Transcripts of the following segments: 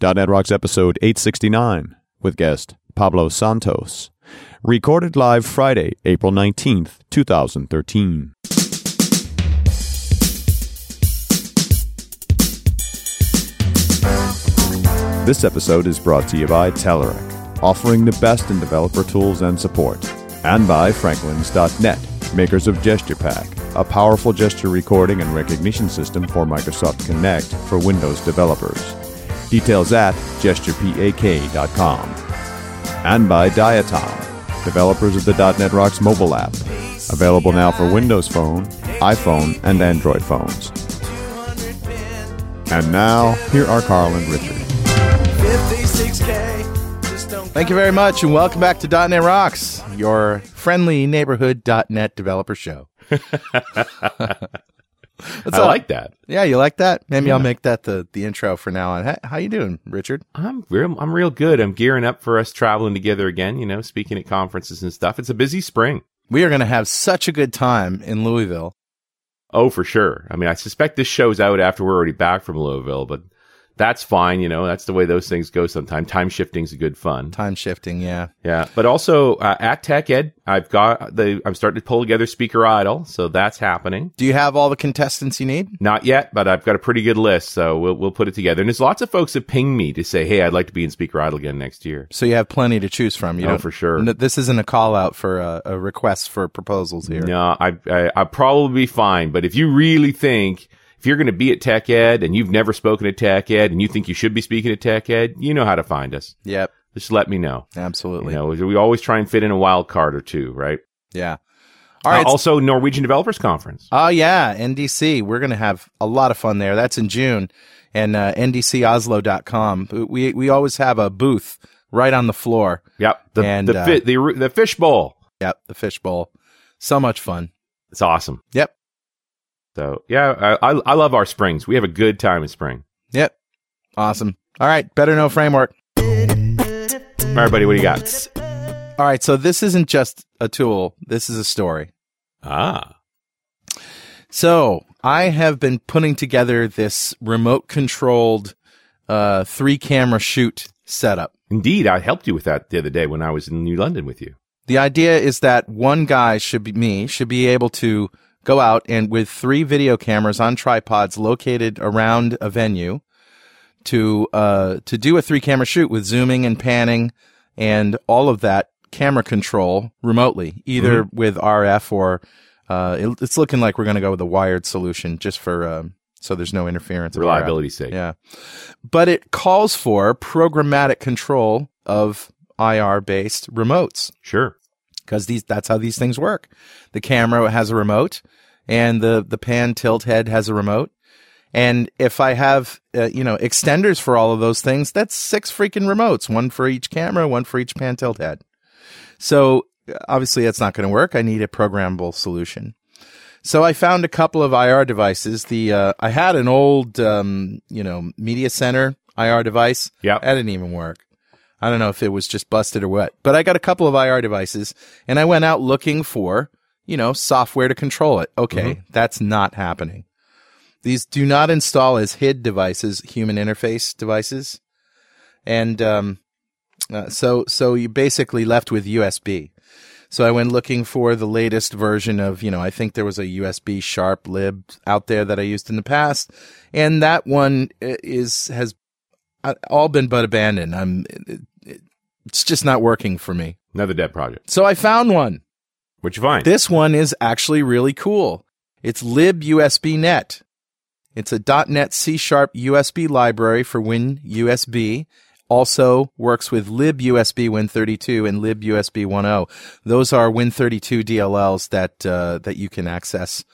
.NET Rocks episode 869 with guest Pablo Santos. Recorded live Friday, April 19th, 2013. This episode is brought to you by Telerik, offering the best in developer tools and support, and by Franklins.net, makers of GesturePak, a powerful gesture recording and recognition system for Microsoft Kinect for Windows developers. Details at gesturepak.com. And by Diatom, developers of the .NET Rocks mobile app, available now for Windows Phone, iPhone, and Android phones. And now, here are Carl and Richard. Thank you very much, and welcome back to .NET Rocks, your friendly neighborhood .NET developer show. What's I up? like that. Yeah, you like that? Maybe I'll make that the, the intro for now on. How, how you doing, Richard? I'm real. I'm real good. I'm gearing up for us traveling together again. You know, speaking at conferences and stuff. It's a busy spring. We are going to have such a good time in Louisville. Oh, for sure. I mean, I suspect this show's out after we're already back from Louisville, but that's fine. You know, that's the way those things go. Sometimes time shifting's a good fun. Time shifting, yeah. Yeah, but also uh, at Tech Ed, I've got the. I'm starting to pull together Speaker Idol, so that's happening. Do you have all the contestants you need? Not yet, but I've got a pretty good list, so we'll we'll put it together. And there's lots of folks that ping me to say, "Hey, I'd like to be in Speaker Idol again next year." So you have plenty to choose from. You Oh, for sure. This isn't a call out for a, a request for proposals here. No, I, I I'll probably be fine. But if you really think if you're going to be at Tech Ed and you've never spoken at Tech Ed and you think you should be speaking at Tech Ed, you know how to find us. Yep, Just let me know. absolutely. You know, we always try and fit in a wild card or two, right? Yeah. All right. Uh, also, Norwegian Developers Conference. Oh yeah, NDC. We're gonna have a lot of fun there. That's in June, and uh, NDCOslo.com. We we always have a booth right on the floor. Yep, the And, the uh, the the fishbowl. Yep, the fishbowl. So much fun. It's awesome. Yep, So yeah, I, I I love our springs. We have a good time in spring. yep. Awesome. All right, better know framework. All right, buddy, what do you got? All right, so this isn't just a tool. This is a story. Ah, So I have been putting together this remote controlled uh, three camera shoot setup. indeed, I helped you with that the other day when I was in New London with you. The idea is that one guy should be me should be able to go out and with three video cameras on tripods located around a venue to uh to do a three camera shoot with zooming and panning and all of that camera control remotely either with RF or uh it- it's looking like we're going to go with a wired solution just for um so there's no interference Reliability sake. Yeah. But it calls for programmatic control of IR based remotes Sure. Because these that's how these things work. The camera has a remote, and the the pan tilt head has a remote. And if I have uh, you know extenders for all of those things, that's six freaking remotes, one for each camera, one for each pan tilt head. So uh, obviously that's not going to work. I need a programmable solution. So I found a couple of IR devices. The uh, I had an old um, you know media center IR device. Yeah, That didn't even work. I don't know if it was just busted or what, but I got a couple of IR devices and I went out looking for, you know, software to control it. Okay. That's not happening. These do not install as HID devices, human interface devices. And, um, uh, so, so you basically left with USB. So I went looking for the latest version of, you know, I think there was a USB sharp lib out there that I used in the past. And that one uh, is, has all been but abandoned. I'm, it, it, it's just not working for me. Another dead project. So I found one. What'd you find? This one is actually really cool. It's libUSBnet. It's a .NET C Sharp USB library for WinUSB. Also works with libUSB Win32 and libUSB 1.0. Those are Win32 DLLs that uh, that you can access.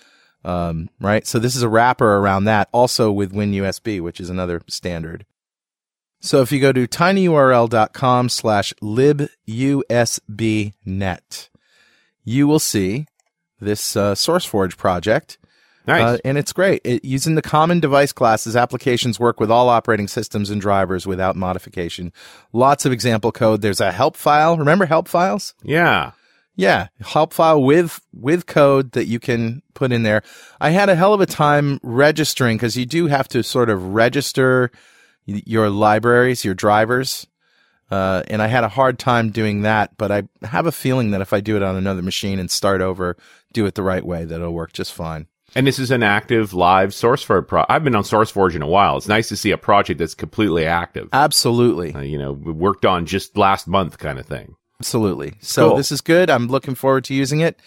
Um, right. So this is a wrapper around that. Also with WinUSB, which is another standard. So if you go to tinyurl.com slash libusbnet, you will see this uh, SourceForge project. nice. Uh, and it's great. It, using the common device classes, applications work with all operating systems and drivers without modification. Lots of example code. There's a help file. Remember help files? yeah. Yeah, help file with with code that you can put in there. I had a hell of a time registering because you do have to sort of register your libraries, your drivers. Uh, and I had a hard time doing that, but I have a feeling that if I do it on another machine and start over, do it the right way, that it'll work just fine. And this is an active live SourceForge pro. I've been on SourceForge in a while. It's nice to see a project that's completely active. Absolutely. Uh, you know, worked on just last month kind of thing. Absolutely. So Cool. this is good. I'm looking forward to using it.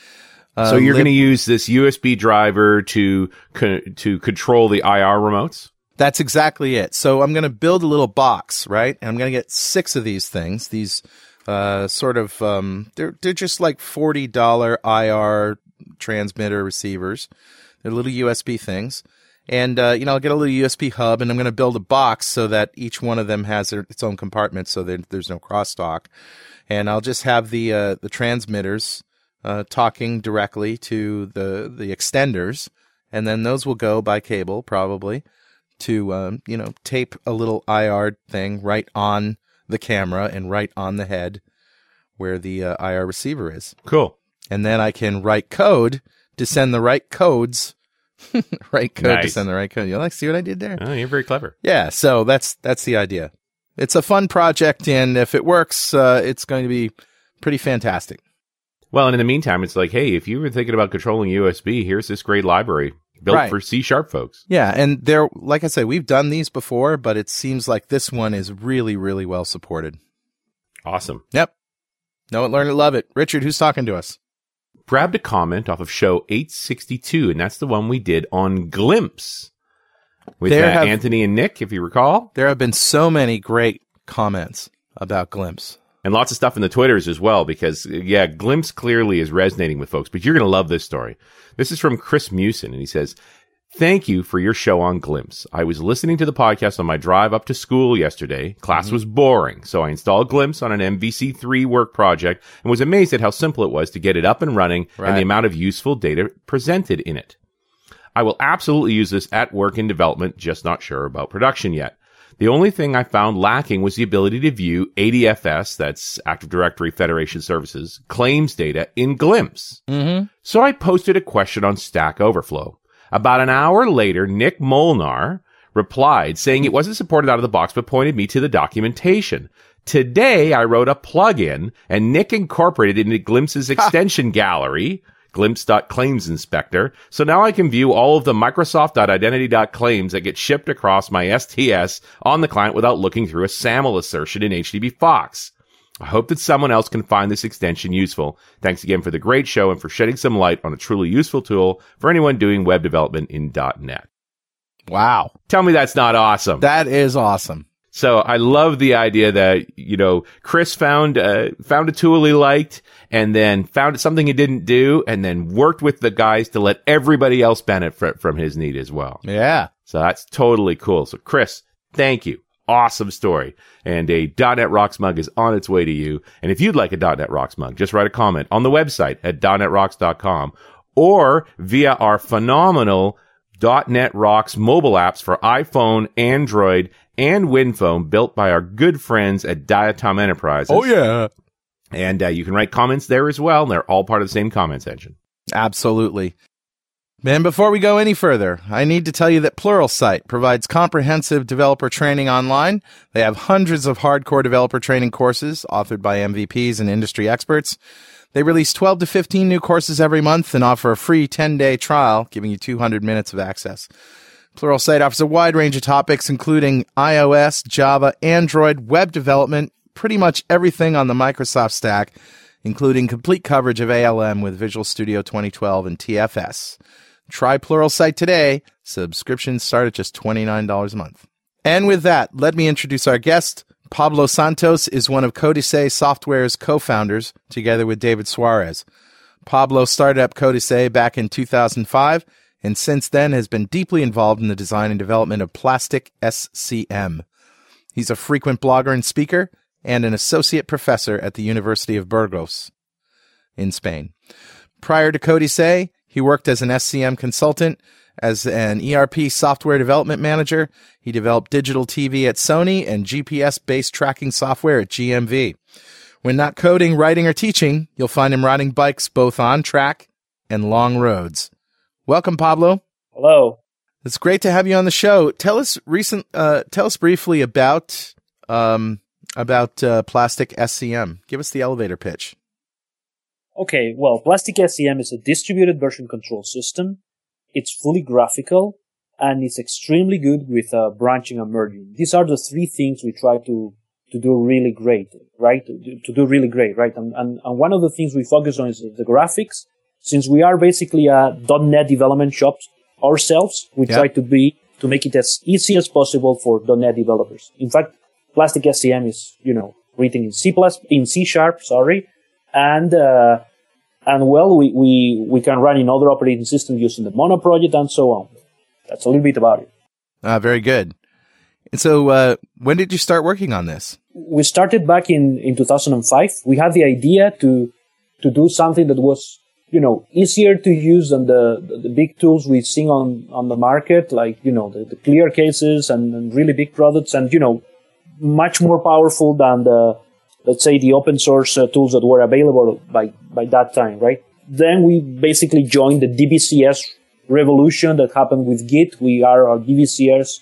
Uh, so you're lib- going to use this USB driver to co- to control the IR remotes. That's exactly it. So I'm going to build a little box, right? And I'm going to get six of these things. These uh, sort of um, they're they're just like forty dollar IR transmitter receivers. They're little USB things. And uh, you know, I'll get a little USB hub, and I'm going to build a box so that each one of them has their, its own compartment, so that there's no crosstalk. And I'll just have the uh, the transmitters uh, talking directly to the the extenders, and then those will go by cable probably to um, you know tape a little IR thing right on the camera and right on the head where the uh, IR receiver is, Cool. and then I can write code to send the right codes. right code to send the right code. You like see what I did there? Oh, you're very clever. Yeah, so that's that's the idea. It's a fun project, and if it works, uh, it's going to be pretty fantastic. Well, and in the meantime, it's like, hey, if you were thinking about controlling USB, here's this great library built Right. for C sharp folks. Yeah, and there, like I said, we've done these before, but it seems like this one is really, really well supported. Awesome. Yep. Know it, learn it, love it. Richard, who's talking to us? Grabbed a comment off of show 862, and that's the one we did on Glimpse with uh, have- Anthony and Nik, if you recall. There have been so many great comments about Glimpse. And lots of stuff in the Twitters as well because yeah, Glimpse clearly is resonating with folks. But you're going to love this story. This is from Chris Mewson, and he says, "Thank you for your show on Glimpse. I was listening to the podcast on my drive up to school yesterday. Class mm-hmm. was boring, so I installed Glimpse on an MVC3 work project and was amazed at how simple it was to get it up and running Right. and the amount of useful data presented in it." I will absolutely use this at work in development, just not sure about production yet. The only thing I found lacking was the ability to view ADFS, that's Active Directory Federation Services, claims data in Glimpse. Mm-hmm. So I posted a question on Stack Overflow. About an hour later, Nik Molnar replied saying it wasn't supported out of the box, but pointed me to the documentation. Today, I wrote a plugin and Nik incorporated it into Glimpse's extension gallery, glimpse.claims inspector. So now I can view all of the Microsoft.identity.claims that get shipped across my STS on the client without looking through a SAML assertion in HTTP Fox. I hope that someone else can find this extension useful. Thanks again for the great show and for shedding some light on a truly useful tool for anyone doing web development in .NET. Wow. Tell me that's not awesome. That is awesome. So I love the idea that you know Chris found uh, found a tool he liked, and then found something he didn't do, and then worked with the guys to let everybody else benefit from his need as well. Yeah. So that's totally cool. So Chris, thank you. Awesome story. And a .NET Rocks mug is on its way to you. And if you'd like a .NET Rocks mug, just write a comment on the website at .NETRocks.com or via our phenomenal .NET Rocks mobile apps for iPhone, Android, and WinPhone built by our good friends at Diatom Enterprises. Oh, yeah. And uh, you can write comments there as well. And they're all part of the same comments engine. Absolutely. Man, before we go any further, I need to tell you that Pluralsight provides comprehensive developer training online. They have hundreds of hardcore developer training courses authored by MVPs and industry experts. They release 12 to 15 new courses every month and offer a free 10 day trial, giving you 200 minutes of access. Pluralsight offers a wide range of topics, including iOS, Java, Android, web development, pretty much everything on the Microsoft stack, including complete coverage of ALM with Visual Studio 2012 and TFS. Try Pluralsight today. Subscriptions start at just $29 a month. And with that, let me introduce our guest. Pablo Santos is one of Codice Software's co-founders, together with David Suarez. Pablo started up Codice back in 2005 and since then has been deeply involved in the design and development of Plastic SCM. He's a frequent blogger and speaker and an associate professor at the University of Burgos in Spain. Prior to Codice, he worked as an SCM consultant, as an ERP software development manager. He developed digital TV at Sony and GPS based tracking software at GMV. When not coding, writing, or teaching, you'll find him riding bikes both on track and long roads. Welcome, Pablo. Hello. It's great to have you on the show. Tell us recent. Uh, tell us briefly about um, about uh, Plastic SCM. Give us the elevator pitch. Okay, well, Plastic SCM is a distributed version control system. It's fully graphical and it's extremely good with uh, branching and merging. These are the three things we try to to do really great, right? To, to do really great, right? And, and, and one of the things we focus on is the graphics. Since we are basically a .NET development shop ourselves, we try to be to make it as easy as possible for .NET developers. In fact, Plastic SCM is, you know, written in C plus in C sharp, sorry, and uh, and well, we, we we can run in other operating systems using the Mono project and so on. That's a little bit about it. Ah, very good. And so, uh, when did you start working on this? We started back in, in 2005. We had the idea to, to do something that was, you know, easier to use than the, the, the big tools we see on, on the market, like, you know, the, the clear cases and, and really big products and, you know, much more powerful than the, let's say the open source uh, tools that were available by, by that time, right? Then we basically joined the DVCS revolution that happened with Git. We are our DVCS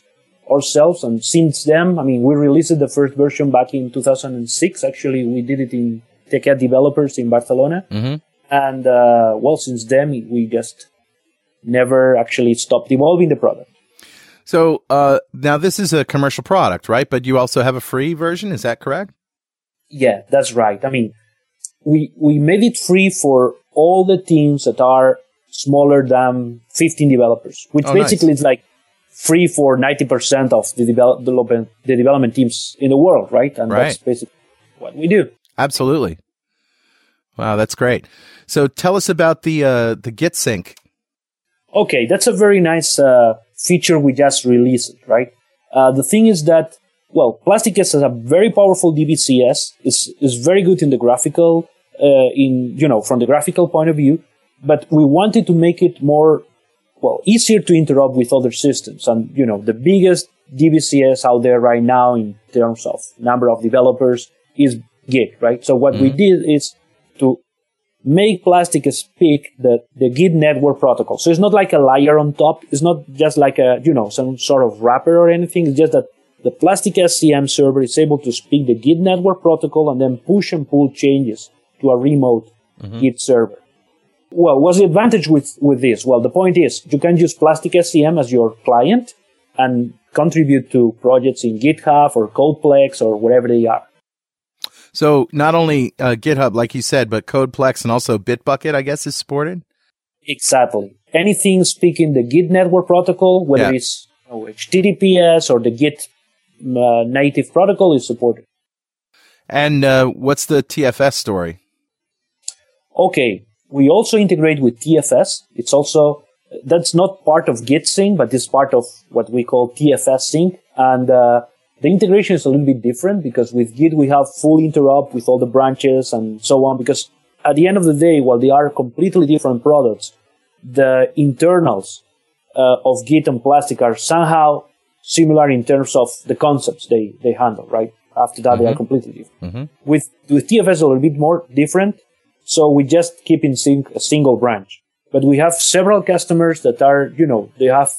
ourselves. And since then, I mean, we released the first version back in 2006. Actually, we did it in TechEd developers in Barcelona. Mm-hmm. And, uh, well, since then, we just never actually stopped evolving the product. So, uh, now this is a commercial product, right? But you also have a free version. Is that correct? Yeah, that's right. I mean, we, we made it free for all the teams that are smaller than 15 developers, which Oh, basically nice. is like free for 90% of the develop, development, the development teams in the world, right? And that's basically what we do. Absolutely. Wow, that's great. So, tell us about the uh, the Git sync. Okay, that's a very nice uh, feature we just released, right? Uh, the thing is that, well, Plasticus has a very powerful DVCS. It's, is very good in the graphical, uh, in, you know, from the graphical point of view, but we wanted to make it more, well, easier to interop with other systems. And, you know, the biggest DVCS out there right now in terms of number of developers is Git, right? So what we did is to make plastic speak the, the Git network protocol. So it's not like a layer on top. It's not just like a, you know, some sort of wrapper or anything. It's just that the plastic SCM server is able to speak the Git network protocol and then push and pull changes to a remote Git server. Well, what's the advantage with, with this? Well, the point is you can use plastic SCM as your client and contribute to projects in GitHub or Codeplex or wherever they are. So, not only uh, GitHub, like you said, but Codeplex and also Bitbucket, I guess, is supported. Exactly. Anything speaking the Git network protocol, whether Yeah. it's you know, HTTPS or the Git uh, native protocol, is supported. And uh, what's the TFS story? Okay. We also integrate with TFS. It's also, that's not part of Git sync, but it's part of what we call TFS sync. And, uh, the integration is a little bit different because with Git we have full interop with all the branches and so on. Because at the end of the day, while they are completely different products, the internals uh, of Git and Plastic are somehow similar in terms of the concepts they, they handle, right? After that, they are completely different. With, with TFS, a little bit more different. So we just keep in sync a single branch. But we have several customers that are, you know, they have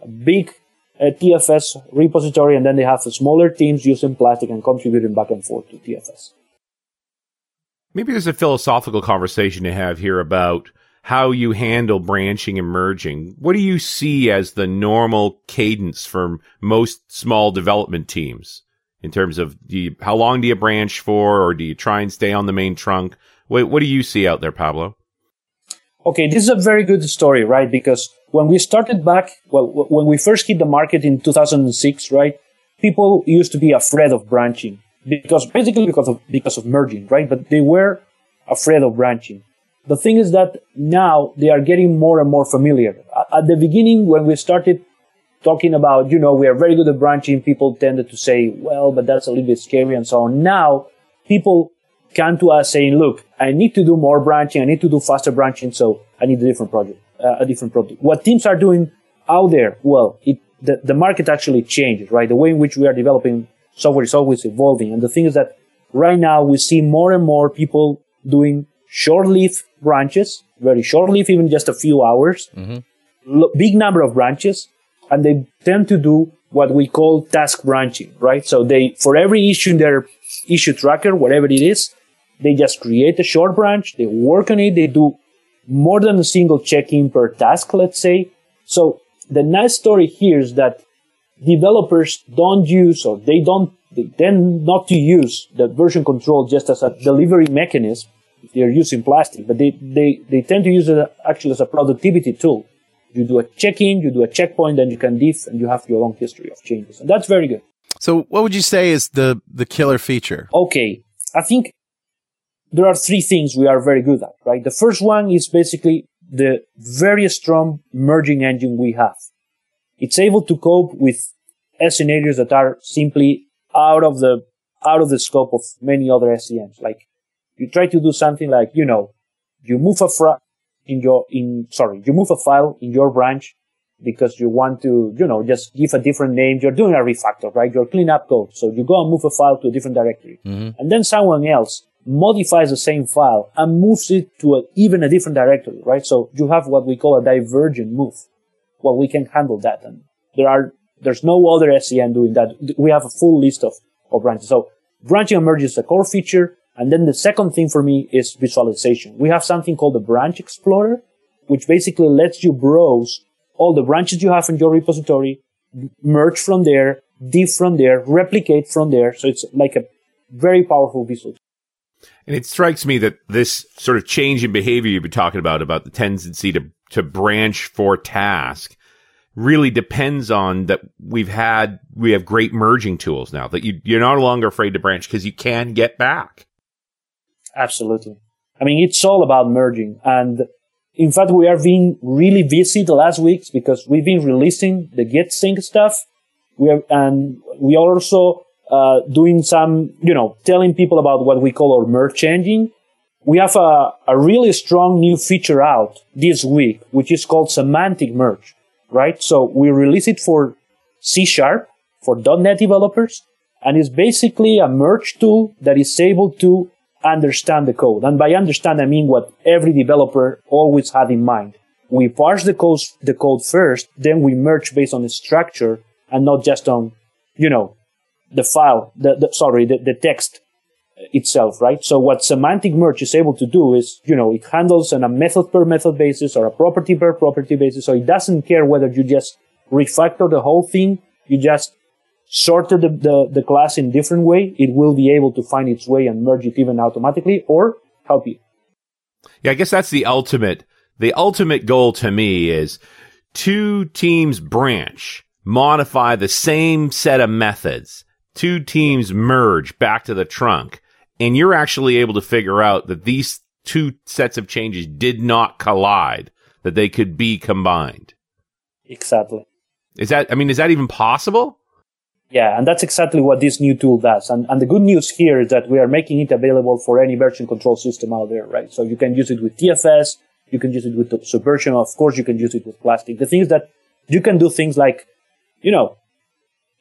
a big uh, TFS repository and then they have smaller teams using Plastic and contributing back and forth to TFS. Maybe there's a philosophical conversation to have here about how you handle branching and merging. What do you see as the normal cadence for most small development teams in terms of you, how long do you branch for, or do you try and stay on the main trunk? What, what do you see out there, Pablo? Okay, this is a very good story, right? Because when we started back, well, when we first hit the market in 2006, right? People used to be afraid of branching because basically because of, because of merging, right? But they were afraid of branching. The thing is that now they are getting more and more familiar. At the beginning, when we started talking about, you know, we are very good at branching, people tended to say, well, but that's a little bit scary and so on. Now, people come to us saying, look, I need to do more branching. I need to do faster branching. So I need a different project, uh, a different product. What teams are doing out there? Well, it, the, the market actually changes, right? The way in which we are developing software is always evolving. And the thing is that right now we see more and more people doing short-lived branches, very short-lived, even just a few hours, mm-hmm. Lo- big number of branches, and they tend to do what we call task branching, right? So they, for every issue in their issue tracker, whatever it is, they just create a short branch, they work on it, they do more than a single check-in per task, let's say. So the nice story here is that developers don't use or they don't, they tend not to use the version control just as a delivery mechanism they're using Plastic, but they, they, they tend to use it actually as a productivity tool. You do a check-in, you do a checkpoint, then you can diff and you have your long history of changes. And that's very good. So what would you say is the, the killer feature? Okay. I think there are three things we are very good at, right? The first one is basically the very strong merging engine we have. It's able to cope with scenarios that are simply out of the, out of the scope of many other SCMs. Like you try to do something like, you know, you move a fra- in your, in, sorry, you move a file in your branch because you want to, you know, just give a different name. You're doing a refactor, right? You're clean up code. So you go and move a file to a different directory. Mm-hmm. And then someone else modifies the same file and moves it to a, even a different directory, right? So you have what we call a divergent move. Well, we can handle that. And there are, there's no other SCM doing that. We have a full list of, of branches. So branching and is a core feature. And then the second thing for me is visualization. We have something called the branch explorer, which basically lets you browse all the branches you have in your repository, merge from there, diff from there, replicate from there. So it's like a very powerful visual. And it strikes me that this sort of change in behavior you've been talking about, about the tendency to, to branch for task, really depends on that we've had, we have great merging tools now that you, you're no longer afraid to branch because you can get back. Absolutely. I mean, it's all about merging. And in fact, we are being really busy the last weeks because we've been releasing the Git sync stuff. We are, and we are also, uh, doing some, you know, telling people about what we call our merge engine. We have a, a really strong new feature out this week, which is called semantic merge, right? So we release it for C sharp for .NET developers. And it's basically a merge tool that is able to understand the code. And by understand, I mean what every developer always had in mind. We parse the code, the code first, then we merge based on the structure and not just on, you know, the file, the, the sorry, the, the text itself, right? So what semantic merge is able to do is, you know, it handles on a method per method basis or a property per property basis. So it doesn't care whether you just refactor the whole thing. You just sorted the, the, the, class in different way, it will be able to find its way and merge it even automatically or help you. Yeah, I guess that's the ultimate, the ultimate goal to me is two teams branch, modify the same set of methods, two teams merge back to the trunk, and you're actually able to figure out that these two sets of changes did not collide, that they could be combined. Exactly. Is that, I mean, is that even possible? Yeah, and that's exactly what this new tool does. And, and the good news here is that we are making it available for any version control system out there, right? So you can use it with TFS, you can use it with Subversion, of course you can use it with Plastic. The thing is that you can do things like, you know,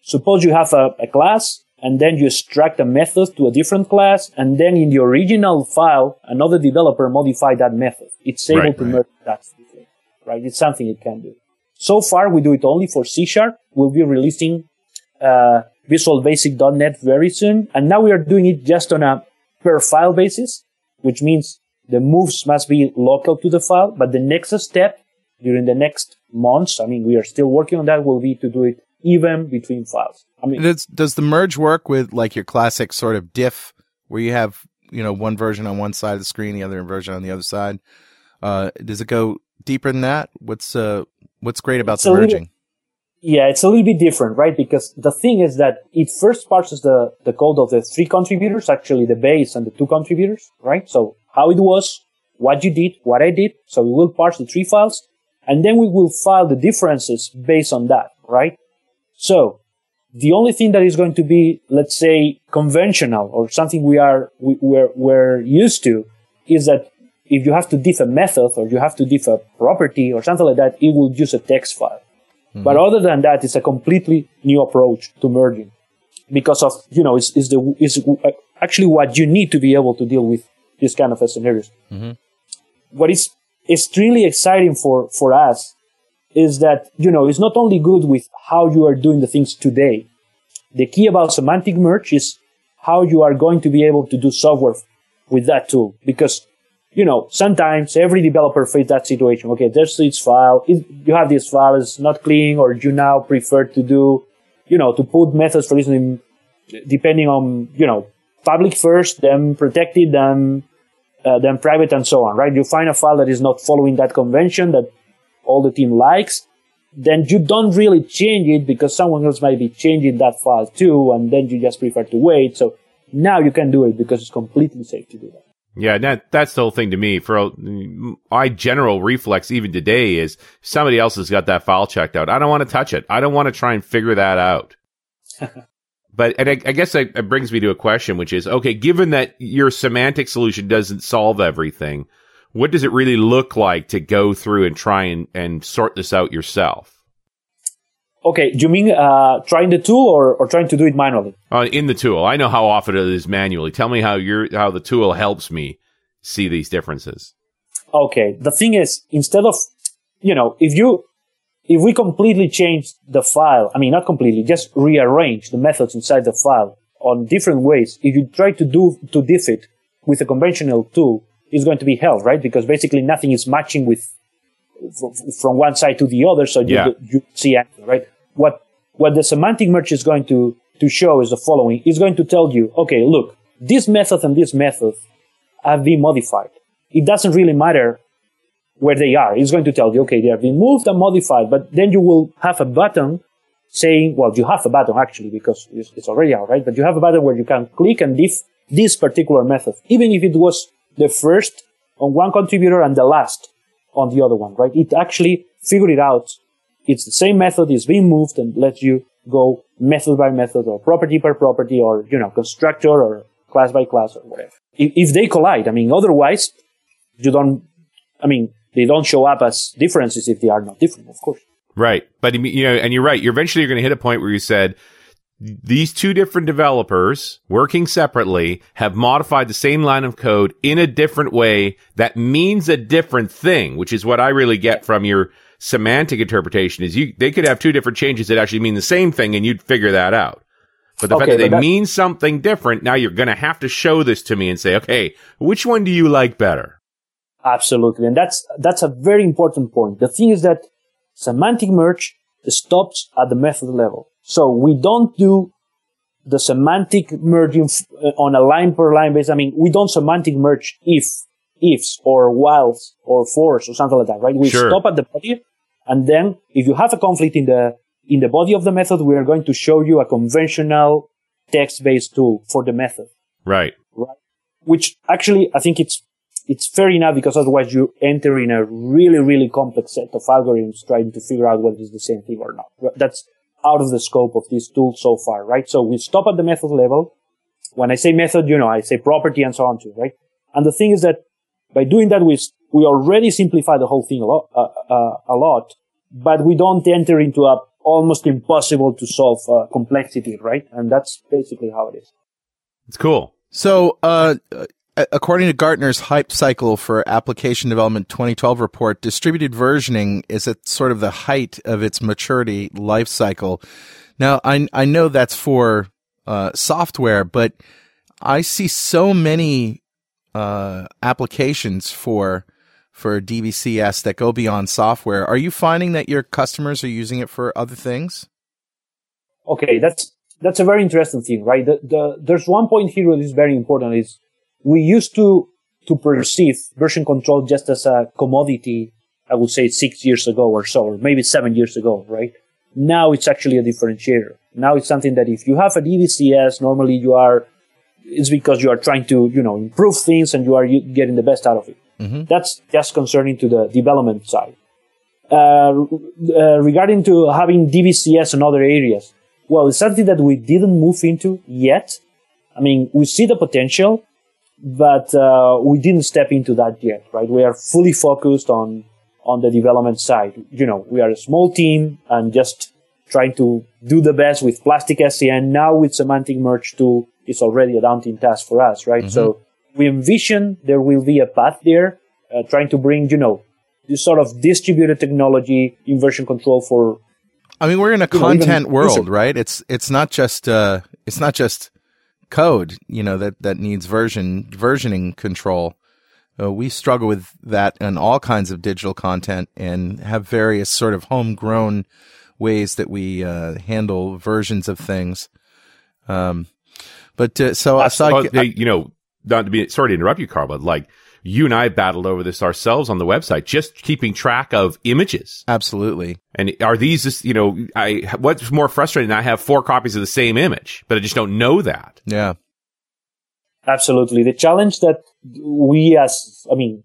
suppose you have a, a class and then you extract a method to a different class and then in the original file, another developer modify that method. It's able Right, to right. merge that, right? It's something it can do. So far, we do it only for C Sharp. We'll be releasing uh, Visual Basic.NET very soon. And now we are doing it just on a per file basis, which means the moves must be local to the file. But the next step during the next months, I mean, we are still working on that, will be to do it even between files. I mean, Does, does the merge work with like your classic sort of diff where you have, you know, one version on one side of the screen, the other version on the other side? Uh, does it go deeper than that? What's, uh, what's great about It's the little- merging? Yeah, it's a little bit different, right? Because the thing is that it first parses the, the code of the three contributors, actually the base and the two contributors, right? So how it was, what you did, what I did. So we will parse the three files and then we will file the differences based on that, right? So the only thing that is going to be, let's say, conventional or something we are, we, we're, we're used to is that if you have to diff a method or you have to diff a property or something like that, it will use a text file. Mm-hmm. But other than that, it's a completely new approach to merging because of, you know, it's, it's the, is uh, actually what you need to be able to deal with this kind of scenarios. Mm-hmm. What is extremely exciting for, for us is that, you know, it's not only good with how you are doing the things today. The key about semantic merge is how you are going to be able to do software with that tool. Because, you know, sometimes every developer faces that situation. Okay, there's this file. you have this file, it's not clean, or you now prefer to do, you know, to put methods, for instance, depending on, you know, public first, then protected, then, uh, then private and so on, right? You find a file that is not following that convention that all the team likes, then you don't really change it because someone else might be changing that file too, and then you just prefer to wait. So now you can do it because it's completely safe to do that. Yeah, that that's the whole thing to me. For my general reflex, even today, is somebody else has got that file checked out. I don't want to touch it. I don't want to try and figure that out. but and I, I guess that, it brings me to a question, which is okay. Given that your semantic solution doesn't solve everything, what does it really look like to go through and try and, and sort this out yourself? Okay, do you mean uh, trying the tool or, or trying to do it manually? Uh, in the tool, I know how often it is manually. Tell me how your how the tool helps me see these differences. Okay, the thing is, instead of you know, if you if we completely change the file, I mean not completely, just rearrange the methods inside the file on different ways. If you try to do to diff it with a conventional tool, it's going to be hell, right? Because basically nothing is matching with from one side to the other, so you, yeah. you see right? What what the semantic merge is going to to show is the following: it's going to tell you, okay, look, this method and this method have been modified. It doesn't really matter where they are. It's going to tell you, okay, they have been moved and modified, but then you will have a button saying, well, you have a button actually because it's, already out, right? But you have a button where you can click and diff this particular method, even if it was the first on one contributor and the last on the other one, right? It actually figured it out. It's the same method is being moved and lets you go method by method or property per property or, you know, constructor or class by class or whatever. If, if they collide, I mean, otherwise you don't, I mean, they don't show up as differences if they are not different, of course. Right. But, you know, and you're right. You're eventually you're going to hit a point where you said, these two different developers working separately have modified the same line of code in a different way that means a different thing, which is what I really get from your semantic interpretation is you, they could have two different changes that actually mean the same thing and you'd figure that out. But the okay, fact that they mean something different, now you're going to have to show this to me and say, okay, which one do you like better? Absolutely. And that's, that's a very important point. The thing is that semantic merge stops at the method level. So we don't do the semantic merging uh, on a line per line basis. I mean, we don't semantic merge if, ifs or whiles or fors or something like that, right? We sure. stop at the body. And then if you have a conflict in the, in the body of the method, we are going to show you a conventional text-based tool for the method. Right. Right. Which actually, I think it's, it's fair enough because otherwise you enter in a really, really complex set of algorithms trying to figure out whether it's the same thing or not. That's, out of the scope of this tool so far, right? So we stop at the method level. When I say method, you know, I say property and so on too, right? And the thing is that by doing that, we, we already simplify the whole thing a lot, uh, uh, a lot, but we don't enter into a almost impossible to solve uh, complexity, right? And that's basically how it is. It's cool. So, uh, according to Gartner's hype cycle for application development 2012 report, distributed versioning is at sort of the height of its maturity life cycle. Now, I, I know that's for uh, software, but I see so many uh, applications for for DVCS that go beyond software. Are you finding that your customers are using it for other things? Okay, that's that's a very interesting thing, right? The, the, there's one point here that is very important: is we used to to perceive version control just as a commodity. I would say six years ago or so, or maybe seven years ago, right? Now it's actually a differentiator. Now it's something that if you have a DVCS, normally you are, it's because you are trying to, you know, improve things and you are getting the best out of it. Mm-hmm. That's just concerning to the development side. Uh, uh, regarding to having DVCS in other areas, well, it's something that we didn't move into yet. I mean, we see the potential, but uh, we didn't step into that yet, right? We are fully focused on on the development side. You know, we are a small team and just trying to do the best with Plastic SCM. Now with Semantic Merge tool, it's already a daunting task for us, right? Mm-hmm. So we envision there will be a path there, uh, trying to bring, you know, this sort of distributed technology in version control for I mean, we're in a You know, content world, user- right? It's it's not just uh, it's not just code, you know, that that needs version versioning control. Uh, we struggle with that in all kinds of digital content and have various sort of homegrown ways that we uh, handle versions of things. Um, but uh, so, so I, Well, they, you know, not to be sorry to interrupt you, Carl, but like you and I battled over this ourselves on the website, just keeping track of images. absolutely. And are these just, you know, I, what's more frustrating? I have four copies of the same image, but I just don't know that. Yeah. Absolutely. The challenge that we as, I mean,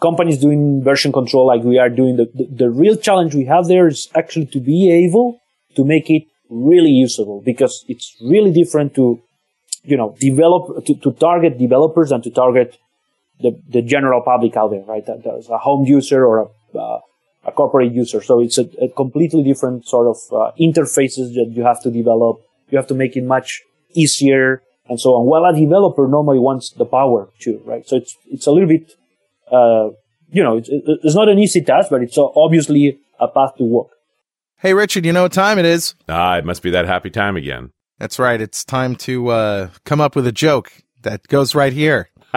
companies doing version control like we are doing, the, the, the real challenge we have there is actually to be able to make it really usable because it's really different to, you know, develop, to, to target developers and to target the, the general public out there, right? That, that's a home user or a, uh, a corporate user. So it's a, a completely different sort of uh, interfaces that you have to develop. You have to make it much easier and so on. Well, a developer normally wants the power too, right? So it's it's a little bit, uh, you know, it's, it's not an easy task, but it's obviously a path to walk. Hey, Richard, you know what time it is? Ah, it must be that happy time again. That's right. It's time to uh, come up with a joke that goes right here.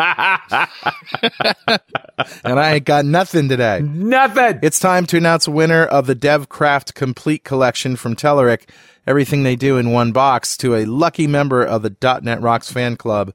And I ain't got nothing today. Nothing. It's time to announce a winner of the DevCraft Complete Collection from Telerik. Everything they do in one box to a lucky member of the .NET Rocks fan club.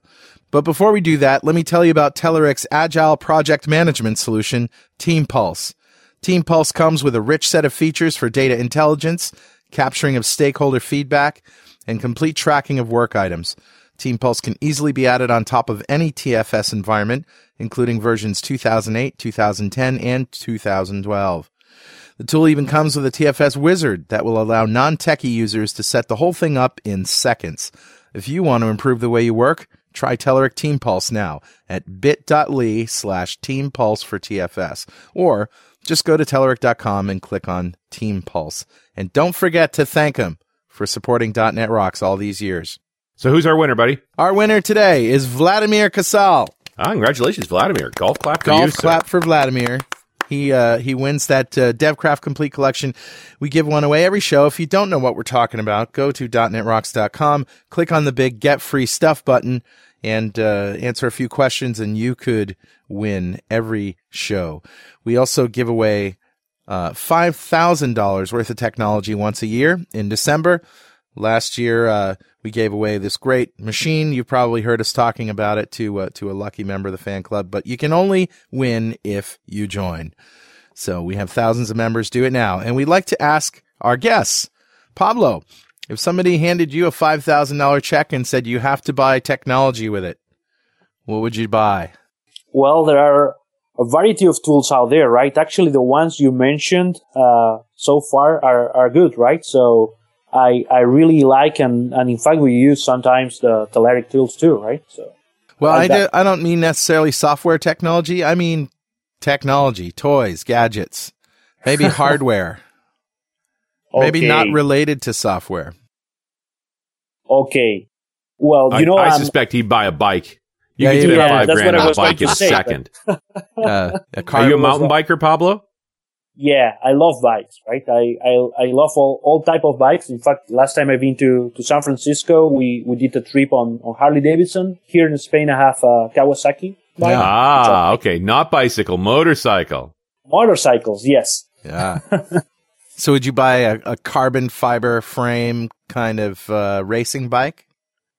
But before we do that, let me tell you about Telerik's agile project management solution, Team Pulse. Team Pulse comes with a rich set of features for data intelligence, capturing of stakeholder feedback, and complete tracking of work items. Team Pulse can easily be added on top of any TFS environment, including versions 2008, 2010, and 2012. The tool even comes with a TFS wizard that will allow non-techie users to set the whole thing up in seconds. If you want to improve the way you work, try Telerik Team Pulse now at bit.ly slash Team Pulse for TFS. Or just go to Telerik.com and click on Team Pulse. And don't forget to thank them for supporting .NET Rocks all these years. So who's our winner, buddy? Our winner today is Vladimir Kasal. Ah, congratulations, Vladimir. Golf clap for you, Golf sir. clap for Vladimir. He uh, he wins that uh, DevCraft Complete Collection. We give one away every show. If you don't know what we're talking about, go to .netrocks.com, click on the big Get Free Stuff button, and uh, answer a few questions, and you could win every show. We also give away uh, five thousand dollars worth of technology once a year in December. Last year, uh, we gave away this great machine. You've probably heard us talking about it to uh, to a lucky member of the fan club, but you can only win if you join. So we have thousands of members do it now, and we'd like to ask our guests, Pablo, if somebody handed you a five thousand dollar check and said you have to buy technology with it, what would you buy? Well, there are a variety of tools out there, right? Actually, the ones you mentioned uh, so far are, are good, right? So I I really like and and in fact we use sometimes the Telerik tools too, right? So Well, I I, do, I don't mean necessarily software technology. I mean technology, toys, gadgets, maybe hardware, maybe not related to software. okay. Well, I, you know, I I'm- suspect he'd buy a bike. You Yeah, could yeah, do that five that's grand what on a bike to in a but- second. Uh, a car Are you a mountain that- biker, Pablo? Yeah, I love bikes, right? I, I, I love all, all type of bikes. In fact, last time I've been to, to San Francisco, we, we did a trip on, on Harley Davidson. Here in Spain, I have a Kawasaki bike. Yeah. Ah, okay. Not bicycle, motorcycle. Motorcycles, yes. Yeah. so would you buy a, a carbon fiber frame kind of uh, racing bike?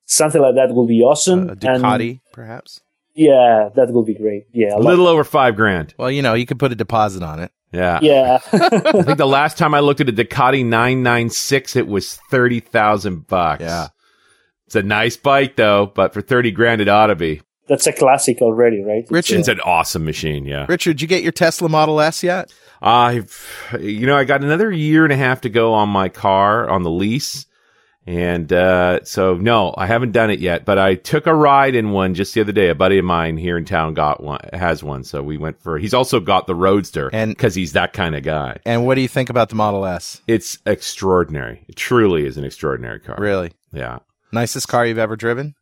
Something like that will be awesome. Uh, a And Ducati, perhaps? yeah, that will be great. Yeah, I A love- little over five grand. Well, you know, you could put a deposit on it. Yeah. yeah. I think the last time I looked at a Ducati 996, it was 30,000 bucks. Yeah. It's a nice bike though, but for 30 grand it ought to be. That's a classic already, right? Richard's uh, an awesome machine, yeah. Richard, did you get your Tesla Model S yet? I've, you know, I got another year and a half to go on my car on the lease. And, uh, so no, I haven't done it yet, but I took a ride in one just the other day. A buddy of mine here in town got one, has one. So we went for, he's also got the Roadster And- cause he's that kind of guy. And what do you think about the Model S? It's extraordinary. It truly is an extraordinary car. Really? Yeah. Nicest car you've ever driven?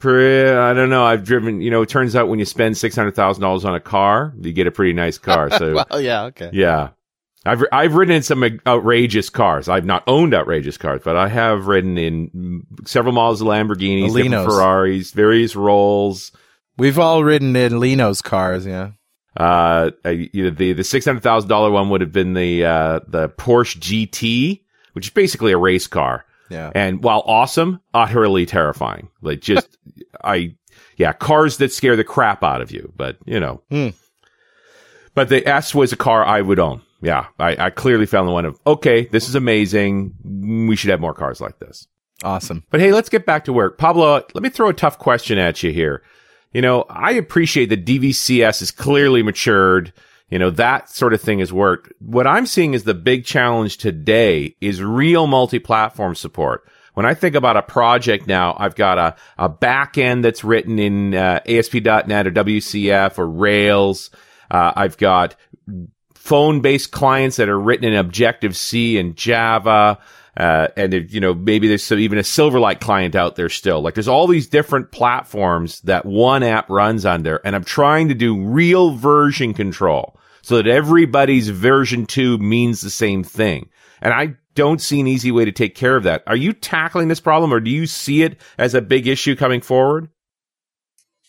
I don't know. I've driven, you know, it turns out when you spend $600,000 on a car, you get a pretty nice car. So, well, yeah, okay. yeah. I've, I've ridden in some outrageous cars. I've not owned outrageous cars, but I have ridden in several models of Lamborghinis, different Ferraris, various Rolls. We've all ridden in Lino's cars, yeah. Uh, the, the $600,000 one would have been the, uh, the Porsche GT, which is basically a race car. Yeah. And while awesome, utterly terrifying. Like just, I, yeah, cars that scare the crap out of you, but you know. Hmm. But the S was a car I would own. Yeah. I, I clearly found the one of, okay, this is amazing. We should have more cars like this. Awesome. But hey, let's get back to work. Pablo, let me throw a tough question at you here. You know, I appreciate that DVCS is clearly matured. You know, that sort of thing has worked. What I'm seeing is the big challenge today is real multi-platform support. When I think about a project now, I've got a, a back end that's written in uh, ASP.NET or WCF or Rails. Uh, I've got phone based clients that are written in Objective C and Java. Uh, and if, you know, maybe there's some, even a Silverlight client out there still. Like there's all these different platforms that one app runs under. And I'm trying to do real version control so that everybody's version two means the same thing. And I don't see an easy way to take care of that. Are you tackling this problem or do you see it as a big issue coming forward?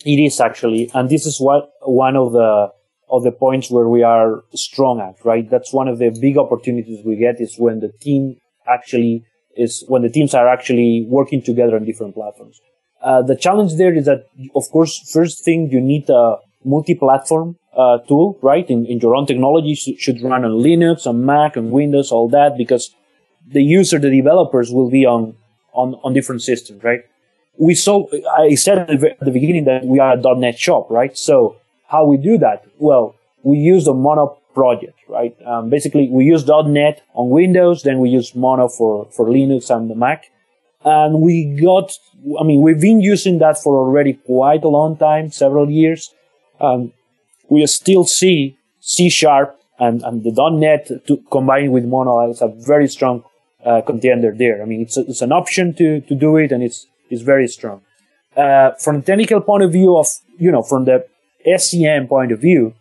It is actually. And this is what one of the, of the points where we are strong at, right? That's one of the big opportunities we get is when the team actually is, when the teams are actually working together on different platforms. Uh, the challenge there is that, of course, first thing you need a multi-platform uh, tool, right? In, in your own technology should, should run on Linux, on Mac, on Windows, all that, because the user, the developers will be on, on, on different systems, right? We saw, I said at the beginning that we are a .NET shop, right? So how we do that? Well, we use the Mono project, right? Um, basically, we use .NET on Windows, then we use Mono for, for Linux and the Mac. And we got, I mean, we've been using that for already quite a long time, several years. Um, we still see C sharp and, and the .NET to, combined with Mono as a very strong uh, contender there. I mean, it's, a, it's an option to, to do it and it's, it's very strong. Uh, from a technical point of view of, you know, from the SCM point of view,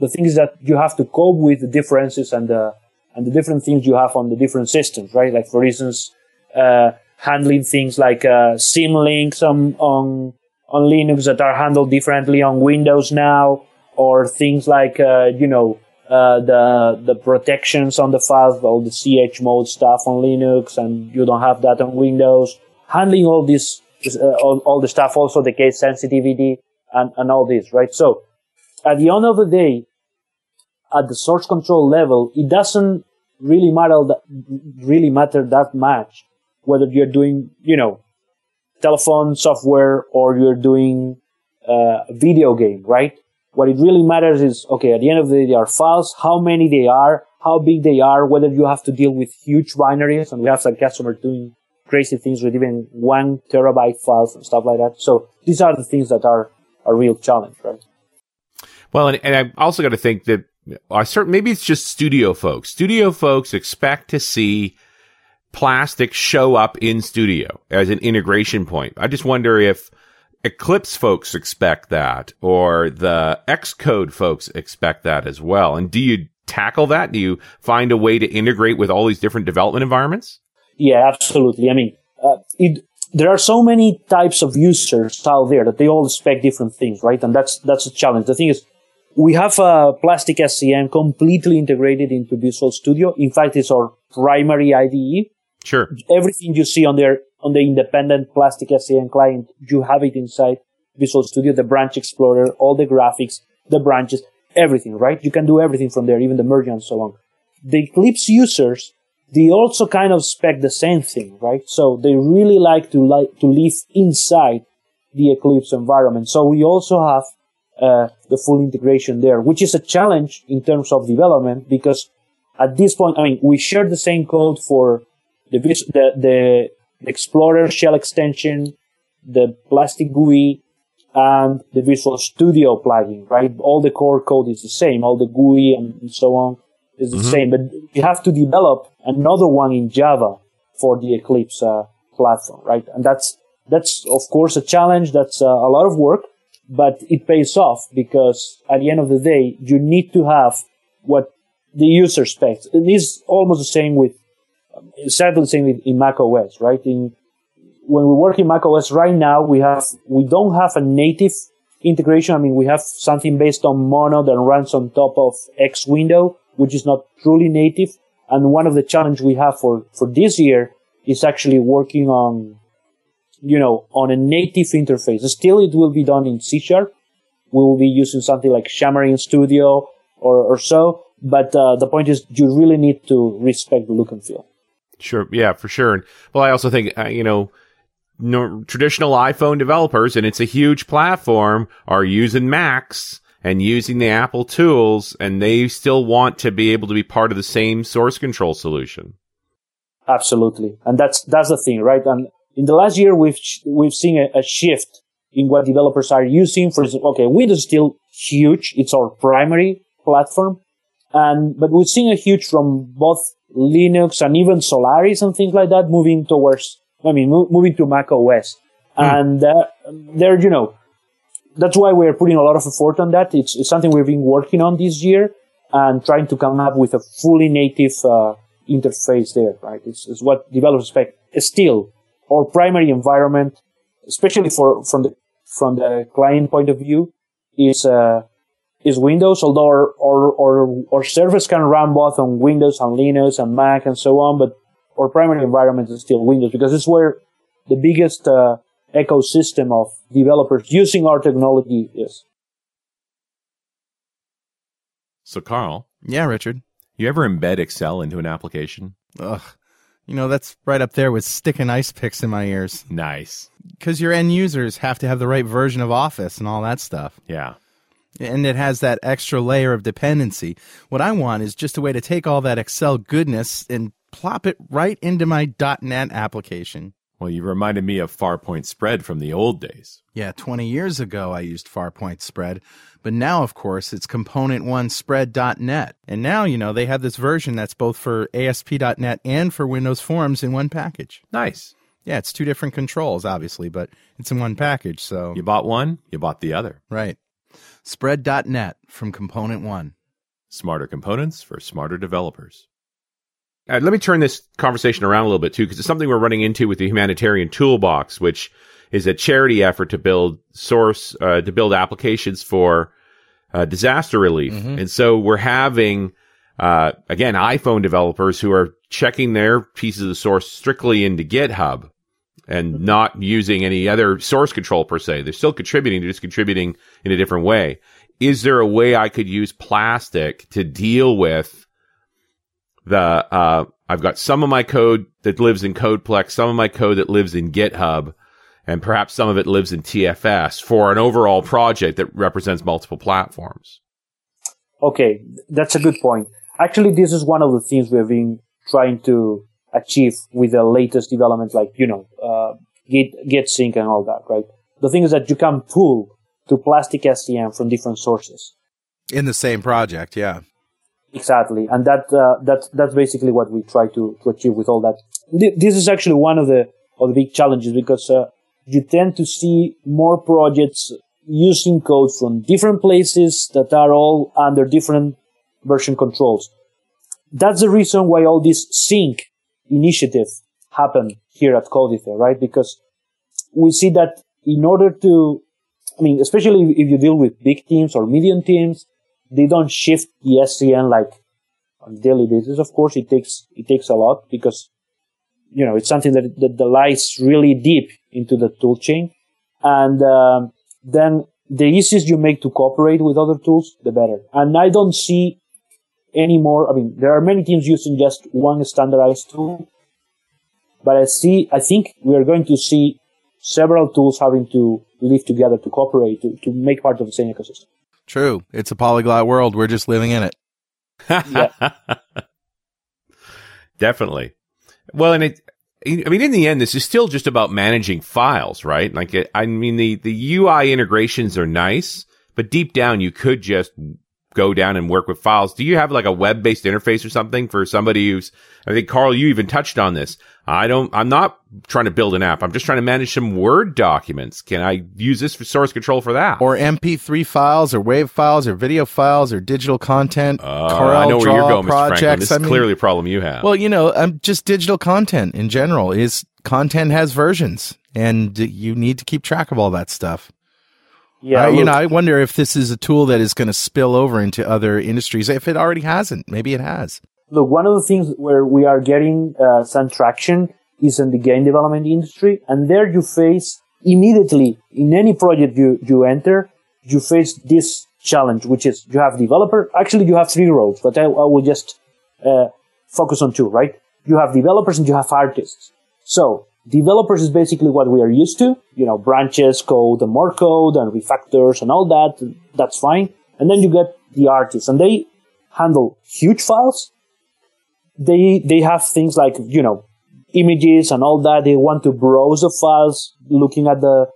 the thing is that you have to cope with the differences and the, and the different things you have on the different systems, right? Like, for instance, uh, handling things like, uh, symlinks on, on, on Linux that are handled differently on Windows now, or things like, uh, you know, uh, the the protections on the files, all the chmod stuff on Linux, and you don't have that on Windows. Handling all this, uh, all, all the stuff, also the case sensitivity and, and all this, right? So at the end of the day, at the source control level, it doesn't really matter that, really matter that much whether you're doing, you know, telephone software or you're doing uh, a video game, right? What it really matters is, okay, at the end of the day, they are files, how many they are, how big they are, whether you have to deal with huge binaries, and we have some customers doing crazy things with even one terabyte files and stuff like that. So these are the things that are a real challenge, right? Well, and, and I also got to think that I certain maybe it's just studio folks. Studio folks expect to see plastic show up in studio as an integration point. I just wonder if Eclipse folks expect that, or the Xcode folks expect that as well. And do you tackle that? Do you find a way to integrate with all these different development environments? Yeah, absolutely. I mean, uh, it, there are so many types of users out there that they all expect different things, right? And that's that's a challenge. The thing is, we have a Plastic SCM completely integrated into Visual Studio. In fact, it's our primary IDE. Sure. Everything you see on there on the independent Plastic SCM client, you have it inside Visual Studio, the branch explorer, all the graphics, the branches, everything, right? You can do everything from there, even the merge and so on. The Eclipse users, they also kind of expect the same thing, right? So they really like to like to live inside the Eclipse environment. So we also have uh, the full integration there, which is a challenge in terms of development because at this point, I mean, we share the same code for the the, the Explorer shell extension, the plastic GUI, and the Visual Studio plugin, right? All the core code is the same. All the GUI and so on is the mm-hmm. same, but you have to develop another one in Java for the Eclipse uh, platform, right? And that's that's of course a challenge. That's uh, a lot of work, but it pays off because at the end of the day, you need to have what the user expects. And it's almost the same with, exactly the same in Mac OS, right? In, when we work in Mac OS right now, we have, we don't have a native integration. I mean, we have something based on Mono that runs on top of X window, which is not truly native. And one of the challenge we have for, for this year is actually working on, you know, on a native interface. Still, it will be done in C sharp. We will be using something like Xamarin Studio or, or so. But uh, the point is, you really need to respect the look and feel. Sure. Yeah, for sure. And well, I also think, uh, you know, no, traditional iPhone developers, and it's a huge platform, are using Macs and using the Apple tools, and they still want to be able to be part of the same source control solution. Absolutely, and that's that's the thing, right? And in the last year, we've we've seen a, a shift in what developers are using. For example, okay, Windows is still huge; it's our primary platform, and but we've seen a huge from both Linux and even Solaris and things like that moving towards I mean, mo- moving to Mac OS. Mm. And uh, there, you know, that's why we're putting a lot of effort on that. It's, it's, something we've been working on this year and trying to come up with a fully native uh, interface there, right? It's, it's, what developers expect. Still, our primary environment, especially for from the from the client point of view, is uh, is Windows. Although our, our our our service can run both on Windows and Linux and Mac and so on, but our primary environment is still Windows because it's where the biggest uh, ecosystem of developers using our technology is. So, Carl. Yeah, Richard. You ever embed Excel into an application? Ugh. You know, that's right up there with sticking ice picks in my ears. Nice. Because your end users have to have the right version of Office and all that stuff. Yeah. And it has that extra layer of dependency. What I want is just a way to take all that Excel goodness and plop it right into my .NET application. Well, you reminded me of Farpoint Spread from the old days. Yeah, 20 years ago I used Farpoint Spread, but now of course it's ComponentOne Spread.net. And now, you know, they have this version that's both for ASP.NET and for Windows Forms in one package. Nice. Yeah, it's two different controls, obviously, but it's in one package, so. You bought one, you bought the other. Right. Spread.net from ComponentOne. Smarter components for smarter developers. Uh, let me turn this conversation around a little bit too, because it's something we're running into with the humanitarian toolbox, which is a charity effort to build source, uh, to build applications for uh, disaster relief. Mm-hmm. And so we're having, uh, again, iPhone developers who are checking their pieces of the source strictly into GitHub and not using any other source control per se. They're still contributing, they're just contributing in a different way. Is there a way I could use plastic to deal with the uh, I've got some of my code that lives in CodePlex, some of my code that lives in GitHub, and perhaps some of it lives in TFS for an overall project that represents multiple platforms. Okay, that's a good point. Actually, this is one of the things we've been trying to achieve with the latest developments, like you know, uh, Git, Git sync and all that, right? The thing is that you can pull to Plastic SCM from different sources in the same project. Yeah, Exactly, and that uh, that that's basically what we try to, to achieve with all that. This is actually one of the of the big challenges because uh, you tend to see more projects using code from different places that are all under different version controls. That's the reason why all this sync initiative happened here at Codice, right? Because we see that in order to, I mean, especially if you deal with big teams or medium teams, they don't shift the SCM like on daily basis. Of course, it takes, it takes a lot because, you know, it's something that, that, lies really deep into the tool chain. And, um, then the easiest you make to cooperate with other tools, the better. And I don't see any more. I mean, there are many teams using just one standardized tool, but I see, I think we are going to see several tools having to live together to cooperate to, to make part of the same ecosystem. True. It's a polyglot world. We're just living in it. Definitely. Well, and it, I mean, in the end, this is still just about managing files, right? Like, I mean, the, the UI integrations are nice, but deep down, you could just go down and work with files. Do you have like a web based interface or something for somebody who's, I think Carl, you even touched on this. I don't, I'm not trying to build an app. I'm just trying to manage some Word documents. Can I use this for source control for that? Or MP3 files, or WAV files, or video files, or digital content. Uh, Carl I know where you're going, Mr. Franklin. This I is mean- clearly a problem you have. Well, you know, um, just digital content in general is content has versions, and you need to keep track of all that stuff. Yeah, I, you know, I wonder if this is a tool that is going to spill over into other industries. If it already hasn't, maybe it has. look, one of the things where we are getting uh, some traction is in the game development industry, and there you face immediately in any project you you enter, you face this challenge, which is you have developer. Actually, you have three roles, but I, I will just uh, focus on two. Right? You have developers and you have artists. So developers is basically what we are used to. You know, branches, code, and more code, and refactors, and all that. That's fine. And then you get the artists, and they handle huge files they they have things like you know images and all that. They want to browse the files, looking at the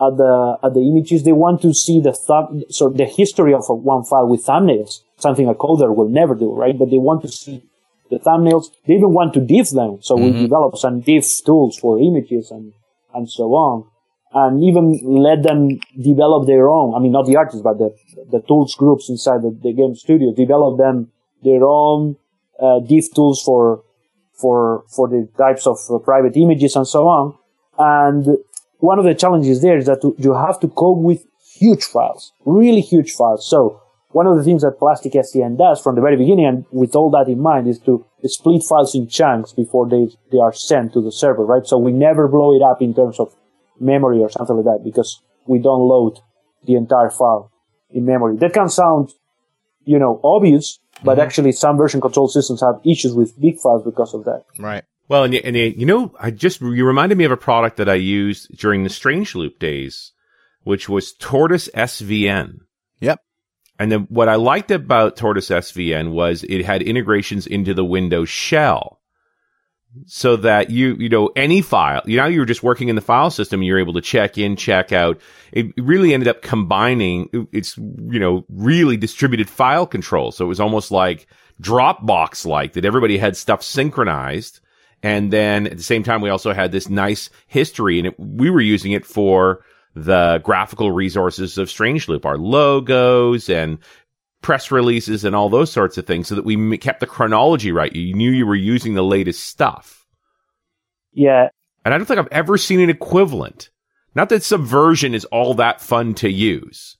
at the at the images. They want to see the thumb, so the history of one file with thumbnails, something a coder will never do, right? But they want to see the thumbnails. They even want to diff them, so we develop some diff tools for images and and so on. And even let them develop their own. I mean, not the artists, but the the tools groups inside the, the game studio develop them their own uh, diff tools for for for the types of uh, private images and so on. And one of the challenges there is that you have to cope with huge files, really huge files. So one of the things that Plastic SCM does from the very beginning, and with all that in mind, is to split files in chunks before they they are sent to the server, right? So we never blow it up in terms of memory or something like that because we don't load the entire file in memory. That can sound, you know, obvious, but mm-hmm. actually some version control systems have issues with big files because of that. Right. Well, and, and you know, I just you reminded me of a product that I used during the Strange Loop days, which was Tortoise SVN. Yep. And then what I liked about Tortoise SVN was it had integrations into the Windows shell. So that you, you know, any file, you know, you're just working in the file system, you're able to check in, check out. It really ended up combining, it's, you know, really distributed file control. So it was almost like Dropbox like that everybody had stuff synchronized. And then at the same time, we also had this nice history and it, we were using it for the graphical resources of Strange Loop, our logos and press releases and all those sorts of things so that we kept the chronology right. You knew you were using the latest stuff. Yeah, And I don't think I've ever seen an equivalent. Not that Subversion is all that fun to use,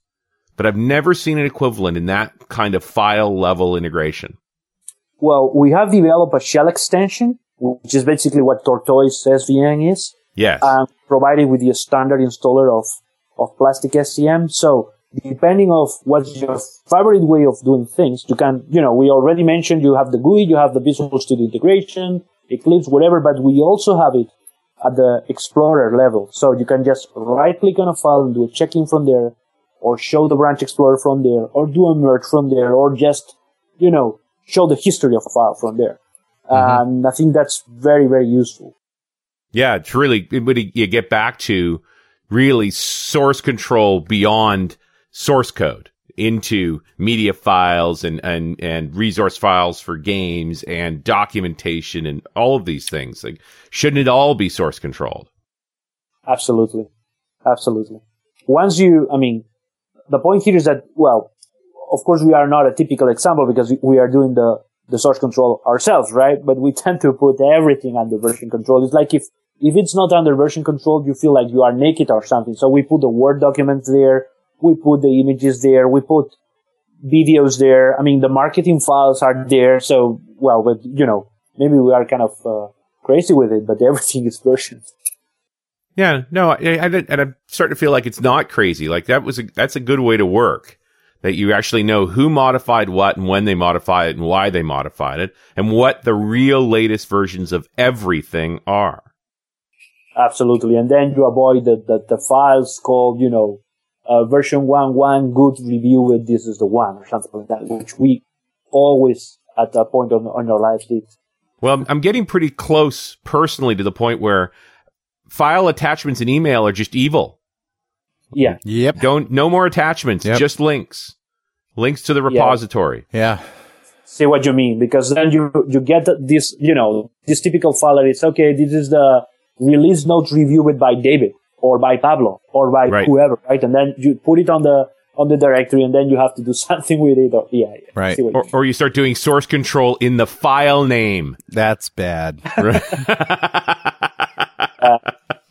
but I've never seen an equivalent in that kind of file level integration. Well, we have developed a shell extension, which is basically what Tortoise SVN is, Yes. and provided with the standard installer of, of Plastic SCM. So depending of what's your favorite way of doing things, you can, you know, we already mentioned you have the GUI, you have the Visual Studio integration, Eclipse, whatever, but we also have it at the Explorer level. So you can just right click on a file and do a check-in from there, or show the branch explorer from there, or do a merge from there, or just, you know, show the history of a file from there. Mm-hmm. And I think that's very, very useful. Yeah, it's really, it you get back to really source control beyond source code into media files and, and, and resource files for games and documentation and all of these things. Like, shouldn't it all be source controlled? Absolutely. Absolutely. Once you, I mean, the point here is that, well, of course we are not a typical example because we are doing the, the source control ourselves, right? But we tend to put everything under version control. It's like if, if it's not under version control, you feel like you are naked or something. So we put the Word documents there. We put the images there. We put videos there. I mean, the marketing files are there. So, well, but, you know, maybe we are kind of, uh, crazy with it, but everything is versioned. Yeah, no, I, I, and I'm starting to feel like it's not crazy. Like that was a, that's a good way to work. That you actually know who modified what and when they modified it and why they modified it and what the real latest versions of everything are. Absolutely. And then you avoid the, the, the files called, you know, uh, version one, one good review with this is the one or something like that, which we always at that point on, on our lives did. Well, I'm- I'm getting pretty close personally to the point where file attachments in email are just evil. Yeah. Yep. Don't, no more attachments, Yep. just links. Links to the repository. Yeah. see what you mean because then you you get this you know this typical file that it's okay this is the release notes reviewed by David or by Pablo or by Right. whoever right and then you put it on the on the directory and then you have to do something with it or yeah, yeah Right. see what you Or, you start doing source control in the file name. That's bad.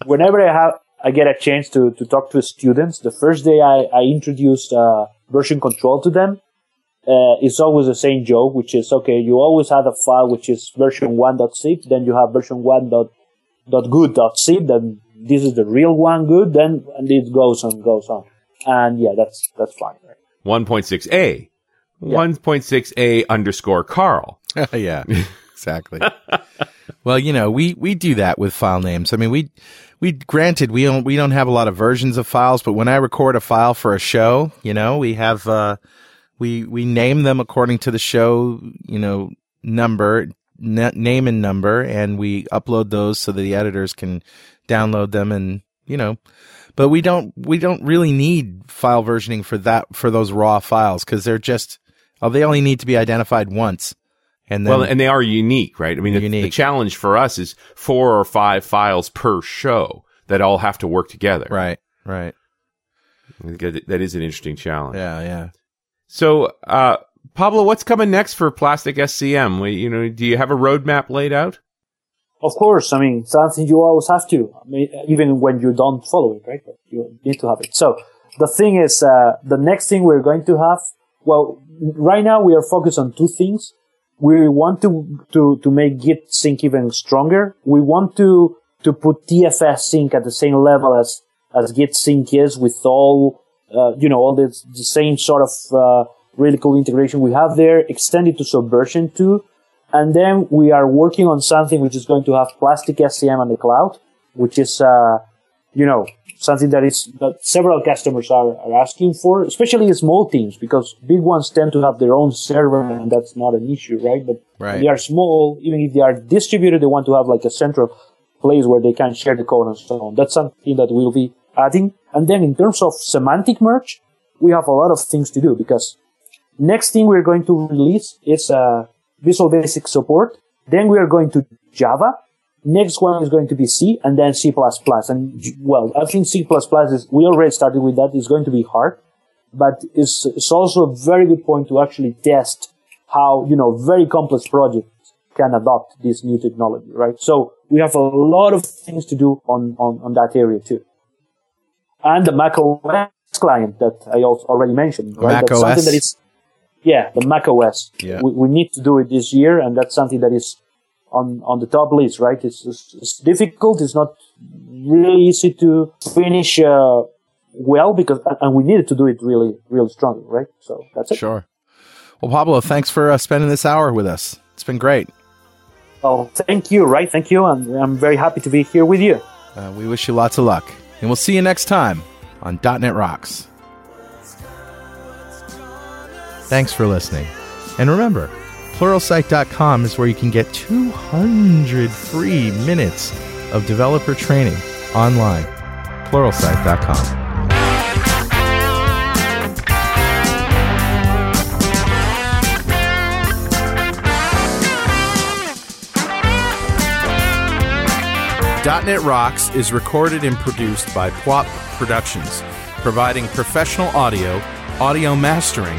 whenever I have I get a chance to to talk to students the first day I I introduced uh, version control to them uh, it's always the same joke, which is okay. You always have a file which is version one dot zip, then you have version one dot dot good dot zip. Then this is the real one good. Then and it goes on, goes on, and yeah, that's that's fine. Right? 1.6a. 1.6a underscore Carl. yeah, exactly. well, you know, we we do that with file names. I mean, we we granted we don't we don't have a lot of versions of files, but when I record a file for a show, you know, we have uh we we name them according to the show, you know, number, n- name and number, and we upload those so that the editors can download them and you know but we don't we don't really need file versioning for that for those raw files because they're just oh they only need to be identified once and then Well, and they are unique, right? I mean, the, the challenge for us is four or five files per show that all have to work together. right right I think that- That is an interesting challenge. yeah yeah So, uh, Pablo, what's coming next for Plastic SCM? We- You know, do you have a roadmap laid out? Of course, I mean something you always have to, I mean, even when you don't follow it, right? But you need to have it. So the thing is, uh, the next thing we're going to have. Well, right now we are focused on two things. We want to to to make Git sync even stronger. We want to to put TFS sync at the same level as as Git sync is with all uh, you know all the, the same sort of uh, really cool integration we have there. Extend it to Subversion too. And then we are working on something which is going to have plastic SCM on the cloud, which is, uh, you know, something that is that several customers are, are asking for, especially small teams, because big ones tend to have their own server, and that's not an issue, right? But Right. they are small, even if they are distributed, they want to have like a central place where they can share the code and so on. That's something that we'll be adding. And then in terms of semantic merge, we have a lot of things to do because next thing we're going to release is uh, Visual Basic support. Then we are going to Java. Next one is going to be C and then C++. And well, I think C++ is, we already started with that. It's going to be hard, but it's, it's also a very good point to actually test how, you know, very complex projects can adopt this new technology, right? So we have a lot of things to do on, on, on that area too. And the Mac OS client that I also already mentioned, right? Mac That's OS? something that is, yeah, the Mac OS. Yeah. We, we need to do it this year, and that's something that is on, on the top list, right? It's, it's, it's difficult. It's not really easy to finish, uh, well because, and we needed to do it really, really strongly, right? So that's it. sure well pablo thanks for uh, spending this hour with us it's been great Well, thank you, right? Thank you. And I'm very happy to be here with you. uh, we wish you lots of luck and we'll see you next time on net rocks thanks for listening. And remember pluralsight.com is where you can get 200 free minutes of developer training online. Pluralsight.com .NET Rocks is recorded and produced by Pwop Productions, providing professional audio, audio mastering,